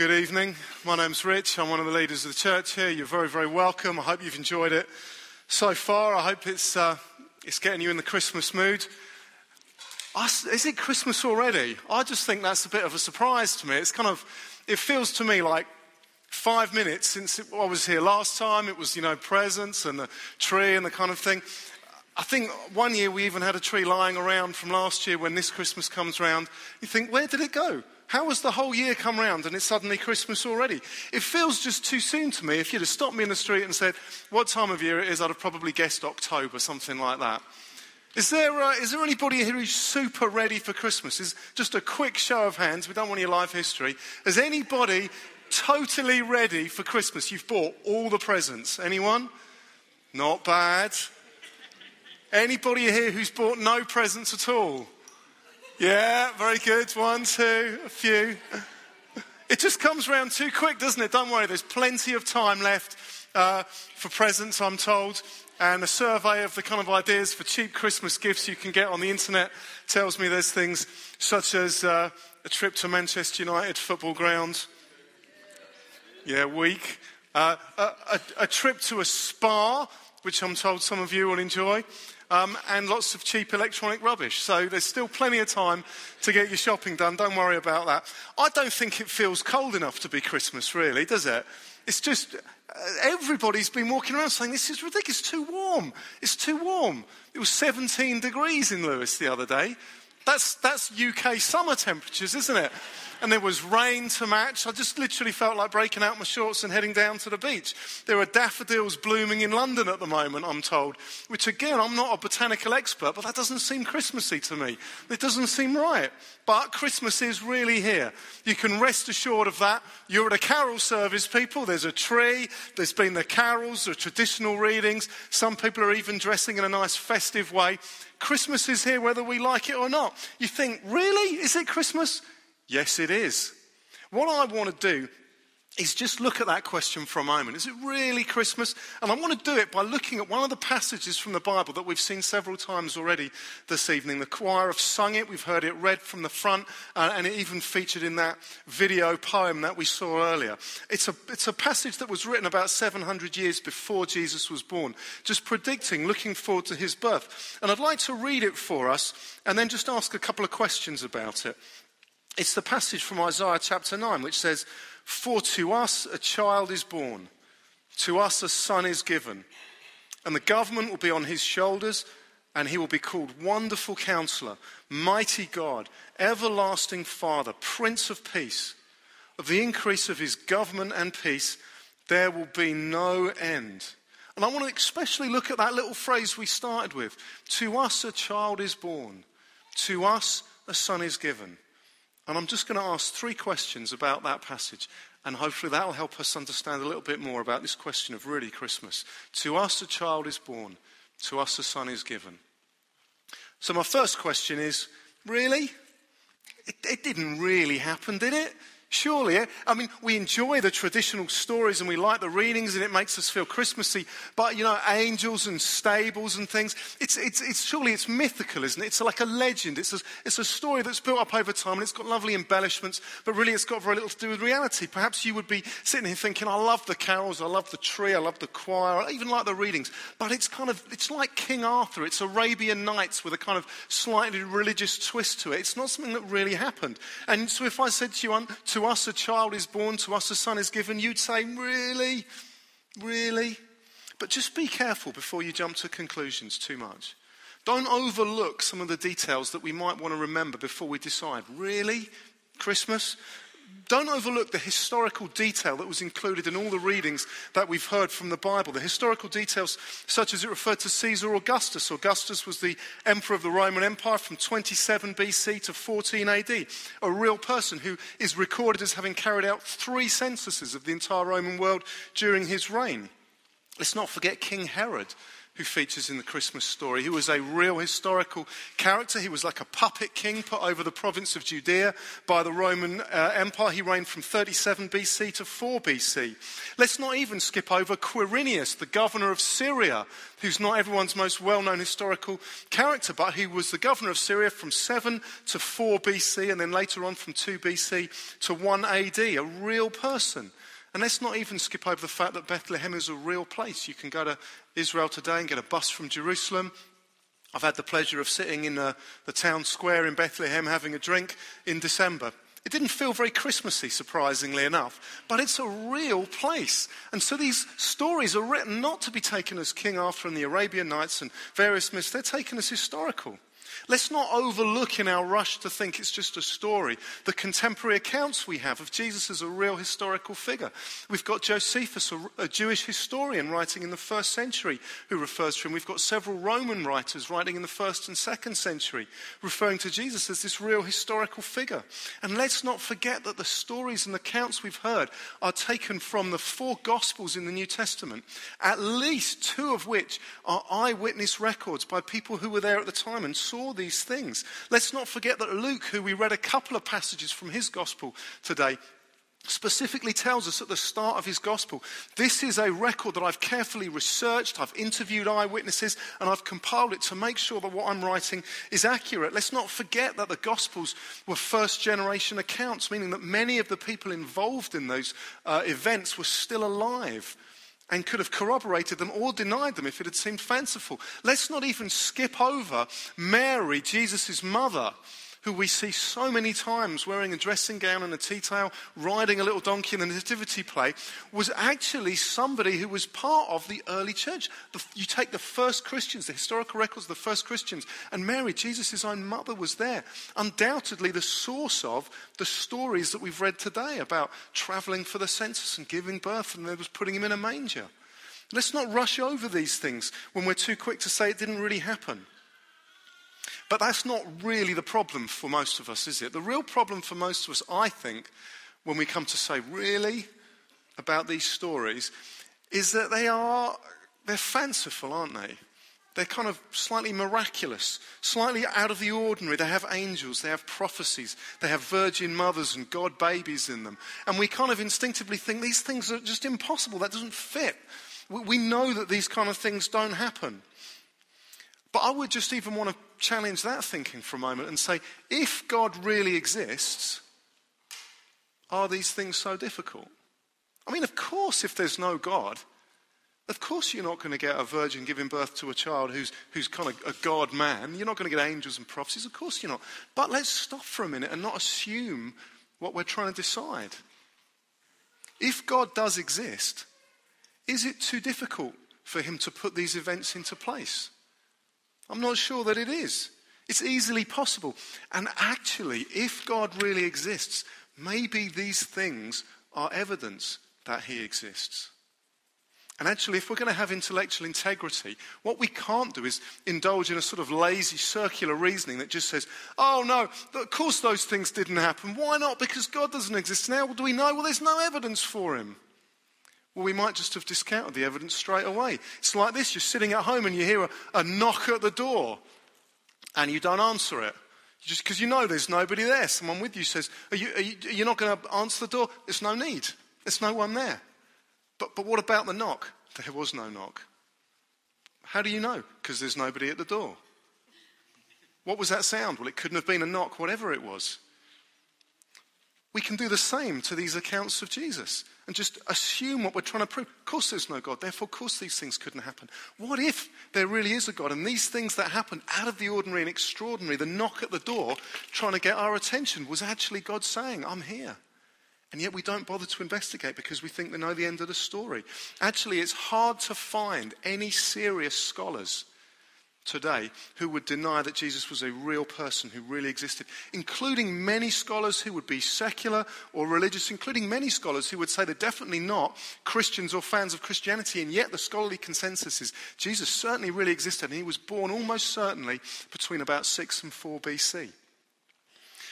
Good evening. My name's Rich. I'm one of the leaders of the church here. You're very, very welcome. I hope you've enjoyed it so far. I hope it's, uh, it's getting you in the Christmas mood. Is it Christmas already? I just think that's a bit of a surprise to me. It's kind of, it feels to me like five minutes since I was here last time. It was, you know, presents and the tree and the kind of thing. I think one year we even had a tree lying around from last year when this Christmas comes round. You think, where did it go? How has the whole year come round and it's suddenly Christmas already? It feels just too soon to me. If you'd have stopped me in the street and said what time of year it is, I'd have probably guessed October, something like that. Is there, uh, is there anybody here who's super ready for Christmas? Is just a quick show of hands. We don't want your life history. Is anybody totally ready for Christmas? You've bought all the presents. Anyone? Not bad. Anybody here who's bought no presents at all? Yeah, very good. One, two, a few. It just comes round too quick, doesn't it? Don't worry, there's plenty of time left uh, for presents, I'm told. And a survey of the kind of ideas for cheap Christmas gifts you can get on the internet tells me there's things such as uh, a trip to Manchester United football ground. Yeah, week. Uh, a, a, a trip to a spa, which I'm told some of you will enjoy um, and lots of cheap electronic rubbish. So there's still plenty of time to get your shopping done. Don't worry about that. I don't think it feels cold enough to be Christmas, really, does it? It's just uh, everybody's been walking around saying this is ridiculous. It's too warm. It's too warm. It was 17 degrees in Lewes the other day. That's, that's UK summer temperatures, isn't it? And there was rain to match. I just literally felt like breaking out my shorts and heading down to the beach. There are daffodils blooming in London at the moment, I'm told, which again, I'm not a botanical expert, but that doesn't seem Christmassy to me. It doesn't seem right. But Christmas is really here. You can rest assured of that. You're at a carol service, people. There's a tree. There's been the carols, the traditional readings. Some people are even dressing in a nice festive way. Christmas is here whether we like it or not. You think, really? Is it Christmas? Yes, it is. What I want to do is just look at that question for a moment. Is it really Christmas? And I want to do it by looking at one of the passages from the Bible that we've seen several times already this evening. The choir have sung it, we've heard it read from the front, uh, and it even featured in that video poem that we saw earlier. It's a, it's a passage that was written about 700 years before Jesus was born, just predicting, looking forward to his birth. And I'd like to read it for us and then just ask a couple of questions about it. It's the passage from Isaiah chapter 9, which says, For to us a child is born, to us a son is given, and the government will be on his shoulders, and he will be called Wonderful Counselor, Mighty God, Everlasting Father, Prince of Peace. Of the increase of his government and peace, there will be no end. And I want to especially look at that little phrase we started with To us a child is born, to us a son is given. And I'm just going to ask three questions about that passage. And hopefully that will help us understand a little bit more about this question of really Christmas. To us a child is born, to us a son is given. So my first question is really? It, it didn't really happen, did it? Surely, eh? I mean, we enjoy the traditional stories and we like the readings and it makes us feel Christmassy. But, you know, angels and stables and things, it's, it's, it's surely it's mythical, isn't it? It's like a legend. It's a, it's a story that's built up over time and it's got lovely embellishments, but really it's got very little to do with reality. Perhaps you would be sitting here thinking, I love the carols, I love the tree, I love the choir, I even like the readings. But it's kind of, it's like King Arthur. It's Arabian Nights with a kind of slightly religious twist to it. It's not something that really happened. And so if I said to you, to to us a child is born, to us a son is given, you'd say, Really? Really? But just be careful before you jump to conclusions too much. Don't overlook some of the details that we might want to remember before we decide. Really? Christmas? Don't overlook the historical detail that was included in all the readings that we've heard from the Bible. The historical details, such as it referred to Caesar Augustus. Augustus was the emperor of the Roman Empire from 27 BC to 14 AD, a real person who is recorded as having carried out three censuses of the entire Roman world during his reign. Let's not forget King Herod who features in the Christmas story. He was a real historical character. He was like a puppet king put over the province of Judea by the Roman uh, Empire. He reigned from 37 BC to 4 BC. Let's not even skip over Quirinius, the governor of Syria, who's not everyone's most well known historical character, but he was the governor of Syria from 7 to 4 BC and then later on from 2 BC to 1 AD, a real person. And let's not even skip over the fact that Bethlehem is a real place. You can go to Israel today and get a bus from Jerusalem. I've had the pleasure of sitting in uh, the town square in Bethlehem having a drink in December. It didn't feel very Christmassy, surprisingly enough, but it's a real place. And so these stories are written not to be taken as King Arthur and the Arabian Nights and various myths, they're taken as historical. Let's not overlook in our rush to think it's just a story the contemporary accounts we have of Jesus as a real historical figure. We've got Josephus, a, Jewish historian writing in the first century, who refers to him. We've got several Roman writers writing in the first and second century, referring to Jesus as this real historical figure. And let's not forget that the stories and accounts we've heard are taken from the four Gospels in the New Testament, at least two of which are eyewitness records by people who were there at the time and saw these things. Let's not forget that Luke, who we read a couple of passages from his gospel today, specifically tells us at the start of his gospel this is a record that I've carefully researched, I've interviewed eyewitnesses, and I've compiled it to make sure that what I'm writing is accurate. Let's not forget that the gospels were first generation accounts, meaning that many of the people involved in those uh, events were still alive and could have corroborated them or denied them if it had seemed fanciful. Let's not even skip over Mary, Jesus' mother, who we see so many times wearing a dressing gown and a tea towel, riding a little donkey in the nativity play, was actually somebody who was part of the early church. The, you take the first Christians, the historical records of the first Christians, and Mary, Jesus' own mother, was there. Undoubtedly, the source of the stories that we've read today about traveling for the census and giving birth, and there was putting him in a manger. Let's not rush over these things when we're too quick to say it didn't really happen. But that's not really the problem for most of us, is it? The real problem for most of us, I think, when we come to say really about these stories, is that they are, they're fanciful, aren't they? They're kind of slightly miraculous, slightly out of the ordinary. They have angels, they have prophecies, they have virgin mothers and God babies in them. And we kind of instinctively think these things are just impossible. That doesn't fit. We know that these kind of things don't happen. But I would just even want to challenge that thinking for a moment and say if God really exists, are these things so difficult? I mean, of course, if there's no God, of course you're not going to get a virgin giving birth to a child who's, who's kind of a God man. You're not going to get angels and prophecies. Of course you're not. But let's stop for a minute and not assume what we're trying to decide. If God does exist, is it too difficult for him to put these events into place? I'm not sure that it is. It's easily possible. And actually, if God really exists, maybe these things are evidence that he exists. And actually, if we're going to have intellectual integrity, what we can't do is indulge in a sort of lazy circular reasoning that just says, oh no, of course those things didn't happen. Why not? Because God doesn't exist. Now, do we know? Well, there's no evidence for him. Well, we might just have discounted the evidence straight away. It's like this you're sitting at home and you hear a, a knock at the door and you don't answer it. Just because you know there's nobody there. Someone with you says, Are you, are you, you not going to answer the door? There's no need. There's no one there. But, but what about the knock? There was no knock. How do you know? Because there's nobody at the door. What was that sound? Well, it couldn't have been a knock, whatever it was. We can do the same to these accounts of Jesus and just assume what we're trying to prove. Of course, there's no God. Therefore, of course, these things couldn't happen. What if there really is a God and these things that happen out of the ordinary and extraordinary, the knock at the door trying to get our attention, was actually God saying, I'm here? And yet we don't bother to investigate because we think we know the end of the story. Actually, it's hard to find any serious scholars today who would deny that Jesus was a real person who really existed, including many scholars who would be secular or religious, including many scholars who would say they're definitely not Christians or fans of Christianity, and yet the scholarly consensus is Jesus certainly really existed, and he was born almost certainly between about 6 and 4 BC.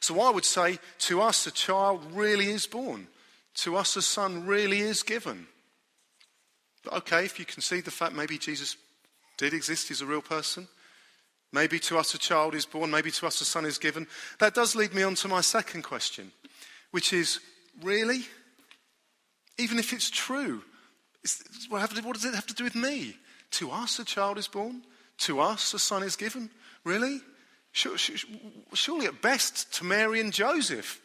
So I would say to us, a child really is born. To us, a son really is given. But okay, if you concede the fact maybe Jesus did exist. He's a real person. Maybe to us a child is born, maybe to us a son is given. That does lead me on to my second question, which is really? Even if it's true, what does it have to do with me? To us a child is born, to us a son is given. Really? Surely at best to Mary and Joseph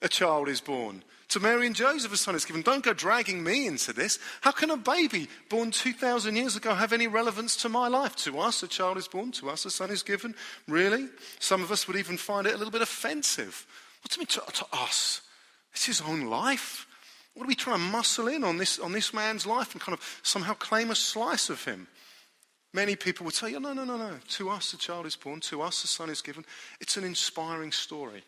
a child is born. To Mary and Joseph a son is given. Don't go dragging me into this. How can a baby born 2,000 years ago have any relevance to my life? To us a child is born, to us a son is given. Really? Some of us would even find it a little bit offensive. What do you mean to, to us? It's his own life. What are we trying to muscle in on this, on this man's life and kind of somehow claim a slice of him? Many people would say, no, no, no, no. To us a child is born, to us a son is given. It's an inspiring story.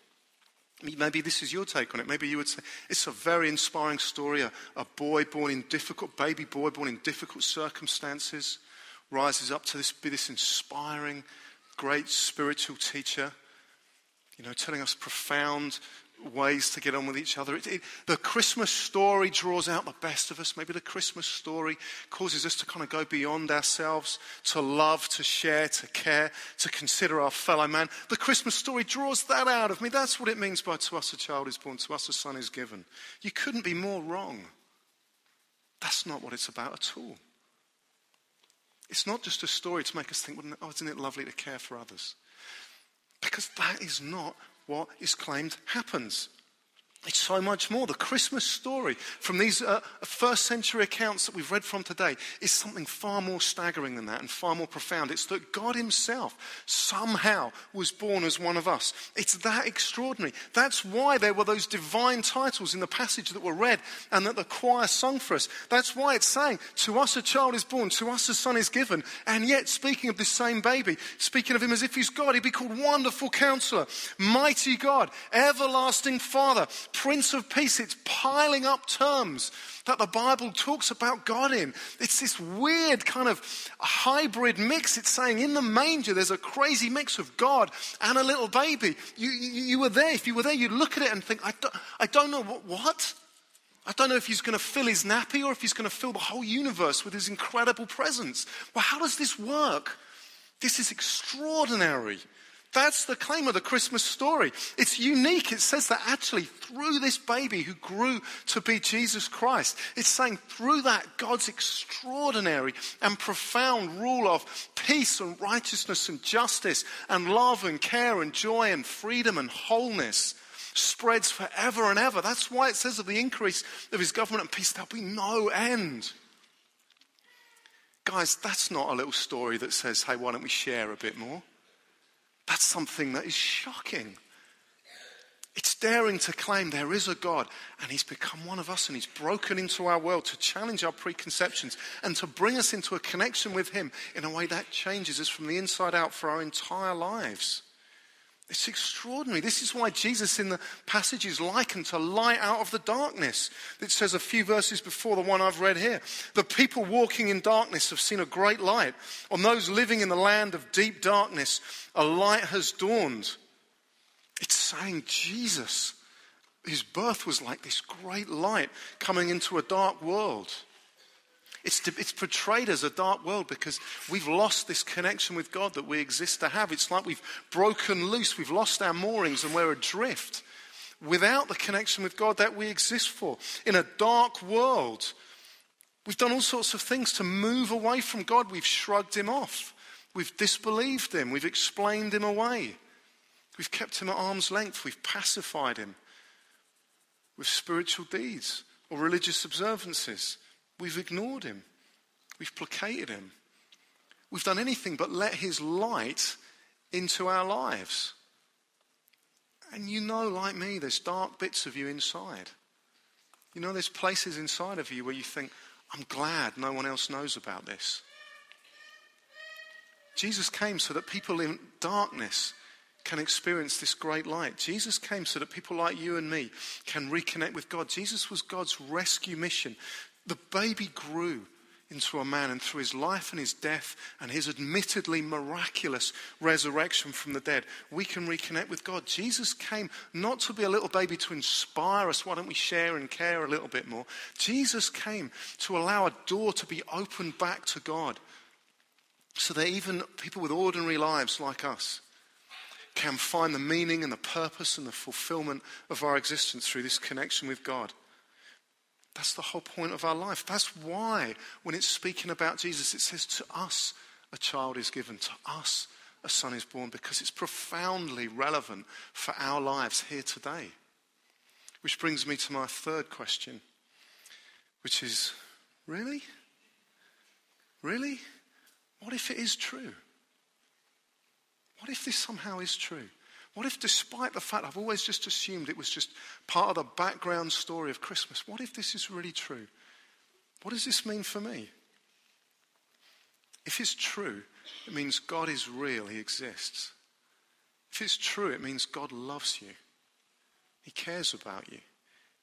Maybe this is your take on it. Maybe you would say it's a very inspiring story. A, a boy born in difficult, baby boy born in difficult circumstances, rises up to this, be this inspiring, great spiritual teacher, you know, telling us profound ways to get on with each other. It, it, the Christmas story draws out the best of us. Maybe the Christmas story causes us to kind of go beyond ourselves, to love, to share, to care, to consider our fellow man. The Christmas story draws that out of me. That's what it means by to us a child is born, to us a son is given. You couldn't be more wrong. That's not what it's about at all. It's not just a story to make us think, oh, isn't it lovely to care for others? Because that is not what is claimed happens. It's so much more. The Christmas story from these uh, first century accounts that we've read from today is something far more staggering than that and far more profound. It's that God Himself somehow was born as one of us. It's that extraordinary. That's why there were those divine titles in the passage that were read and that the choir sung for us. That's why it's saying, To us a child is born, to us a son is given. And yet, speaking of this same baby, speaking of Him as if He's God, He'd be called Wonderful Counselor, Mighty God, Everlasting Father Prince of Peace. It's piling up terms that the Bible talks about God in. It's this weird kind of hybrid mix. It's saying in the manger there's a crazy mix of God and a little baby. You, you, you were there. If you were there, you'd look at it and think, I don't, I don't know what, what? I don't know if he's going to fill his nappy or if he's going to fill the whole universe with his incredible presence. Well, how does this work? This is extraordinary. That's the claim of the Christmas story. It's unique. It says that actually through this baby who grew to be Jesus Christ, it's saying through that God's extraordinary and profound rule of peace and righteousness and justice and love and care and joy and freedom and wholeness spreads forever and ever. That's why it says of the increase of his government and peace, there'll be no end. Guys, that's not a little story that says, hey, why don't we share a bit more? That's something that is shocking. It's daring to claim there is a God and He's become one of us and He's broken into our world to challenge our preconceptions and to bring us into a connection with Him in a way that changes us from the inside out for our entire lives. It's extraordinary. This is why Jesus in the passage is likened to light out of the darkness. It says a few verses before the one I've read here. The people walking in darkness have seen a great light. On those living in the land of deep darkness, a light has dawned. It's saying Jesus, his birth was like this great light coming into a dark world. It's, to, it's portrayed as a dark world because we've lost this connection with God that we exist to have. It's like we've broken loose, we've lost our moorings, and we're adrift without the connection with God that we exist for. In a dark world, we've done all sorts of things to move away from God. We've shrugged him off, we've disbelieved him, we've explained him away, we've kept him at arm's length, we've pacified him with spiritual deeds or religious observances. We've ignored him. We've placated him. We've done anything but let his light into our lives. And you know, like me, there's dark bits of you inside. You know, there's places inside of you where you think, I'm glad no one else knows about this. Jesus came so that people in darkness can experience this great light. Jesus came so that people like you and me can reconnect with God. Jesus was God's rescue mission the baby grew into a man, and through his life and his death and his admittedly miraculous resurrection from the dead, we can reconnect with God. Jesus came not to be a little baby to inspire us, why don't we share and care a little bit more? Jesus came to allow a door to be opened back to God. so that even people with ordinary lives like us can find the meaning and the purpose and the fulfillment of our existence through this connection with God. That's the whole point of our life. That's why, when it's speaking about Jesus, it says, To us a child is given, to us a son is born, because it's profoundly relevant for our lives here today. Which brings me to my third question, which is really? Really? What if it is true? What if this somehow is true? What if, despite the fact I've always just assumed it was just part of the background story of Christmas, what if this is really true? What does this mean for me? If it's true, it means God is real, He exists. If it's true, it means God loves you, He cares about you,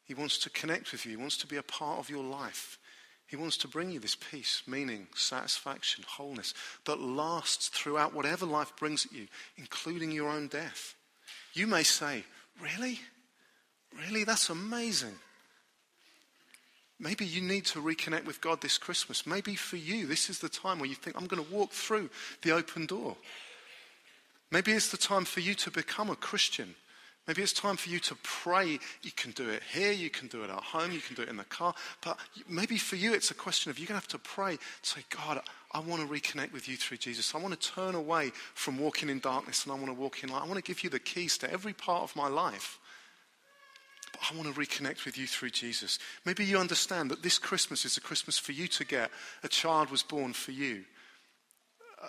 He wants to connect with you, He wants to be a part of your life. He wants to bring you this peace, meaning, satisfaction, wholeness that lasts throughout whatever life brings at you, including your own death. You may say, Really? Really? That's amazing. Maybe you need to reconnect with God this Christmas. Maybe for you, this is the time where you think, I'm going to walk through the open door. Maybe it's the time for you to become a Christian. Maybe it's time for you to pray. You can do it here, you can do it at home, you can do it in the car. But maybe for you, it's a question of you're going to have to pray, say, God, I want to reconnect with you through Jesus. I want to turn away from walking in darkness and I want to walk in light. I want to give you the keys to every part of my life. But I want to reconnect with you through Jesus. Maybe you understand that this Christmas is a Christmas for you to get. A child was born for you,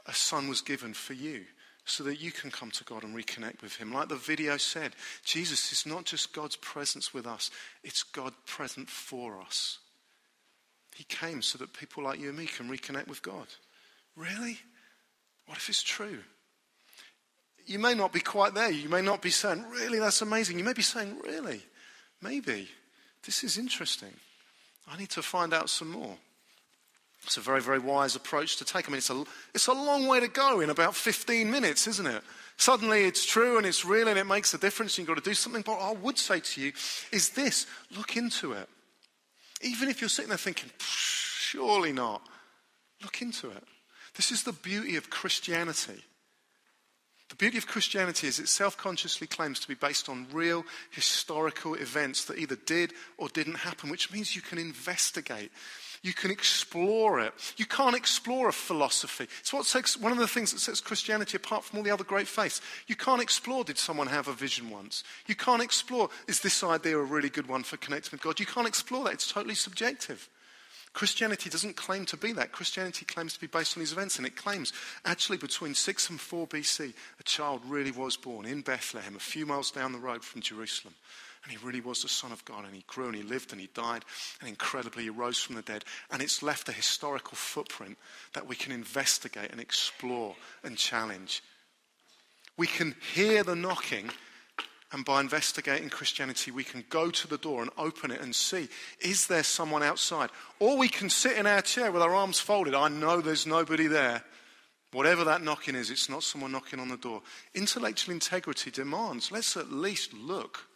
a son was given for you so that you can come to God and reconnect with Him. Like the video said, Jesus is not just God's presence with us, it's God present for us. He came so that people like you and me can reconnect with God. Really? What if it's true? You may not be quite there. You may not be saying, Really, that's amazing. You may be saying, Really? Maybe. This is interesting. I need to find out some more. It's a very, very wise approach to take. I mean, it's a, it's a long way to go in about 15 minutes, isn't it? Suddenly it's true and it's real and it makes a difference. You've got to do something. But I would say to you is this look into it. Even if you're sitting there thinking, surely not, look into it. This is the beauty of Christianity. The beauty of Christianity is it self consciously claims to be based on real historical events that either did or didn't happen, which means you can investigate. You can explore it. You can't explore a philosophy. It's what one of the things that sets Christianity apart from all the other great faiths. You can't explore, did someone have a vision once? You can't explore, is this idea a really good one for connecting with God? You can't explore that. It's totally subjective. Christianity doesn't claim to be that. Christianity claims to be based on these events, and it claims actually between 6 and 4 BC, a child really was born in Bethlehem, a few miles down the road from Jerusalem. And he really was the Son of God. And he grew and he lived and he died. And incredibly, he rose from the dead. And it's left a historical footprint that we can investigate and explore and challenge. We can hear the knocking. And by investigating Christianity, we can go to the door and open it and see is there someone outside? Or we can sit in our chair with our arms folded. I know there's nobody there. Whatever that knocking is, it's not someone knocking on the door. Intellectual integrity demands let's at least look.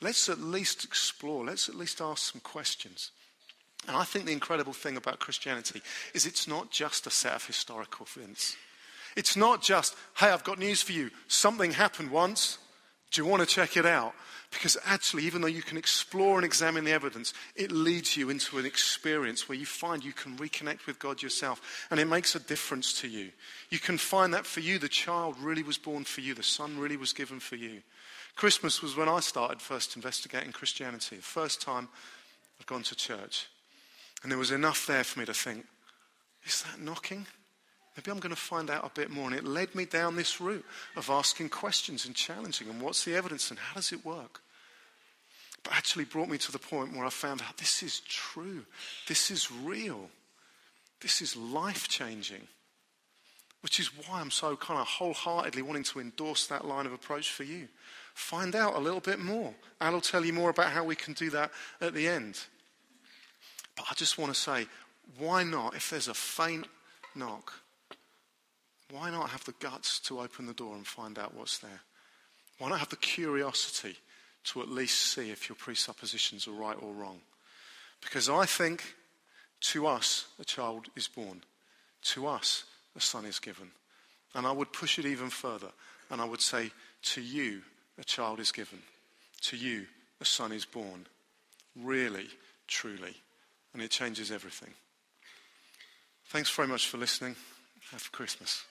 Let's at least explore, let's at least ask some questions. And I think the incredible thing about Christianity is it's not just a set of historical events. It's not just, hey, I've got news for you. Something happened once. Do you want to check it out? Because actually, even though you can explore and examine the evidence, it leads you into an experience where you find you can reconnect with God yourself and it makes a difference to you. You can find that for you, the child really was born for you, the son really was given for you. Christmas was when I started first investigating Christianity. The first time I'd gone to church. And there was enough there for me to think, is that knocking? Maybe I'm going to find out a bit more. And it led me down this route of asking questions and challenging and what's the evidence and how does it work? Actually brought me to the point where I found out this is true. This is real. This is life changing. Which is why I'm so kind of wholeheartedly wanting to endorse that line of approach for you. Find out a little bit more. I'll tell you more about how we can do that at the end. But I just want to say, why not, if there's a faint knock, why not have the guts to open the door and find out what's there? Why not have the curiosity to at least see if your presuppositions are right or wrong? Because I think to us, a child is born. To us, a son is given. And I would push it even further. And I would say, to you, a child is given. To you, a son is born. Really, truly. And it changes everything. Thanks very much for listening. Have Christmas.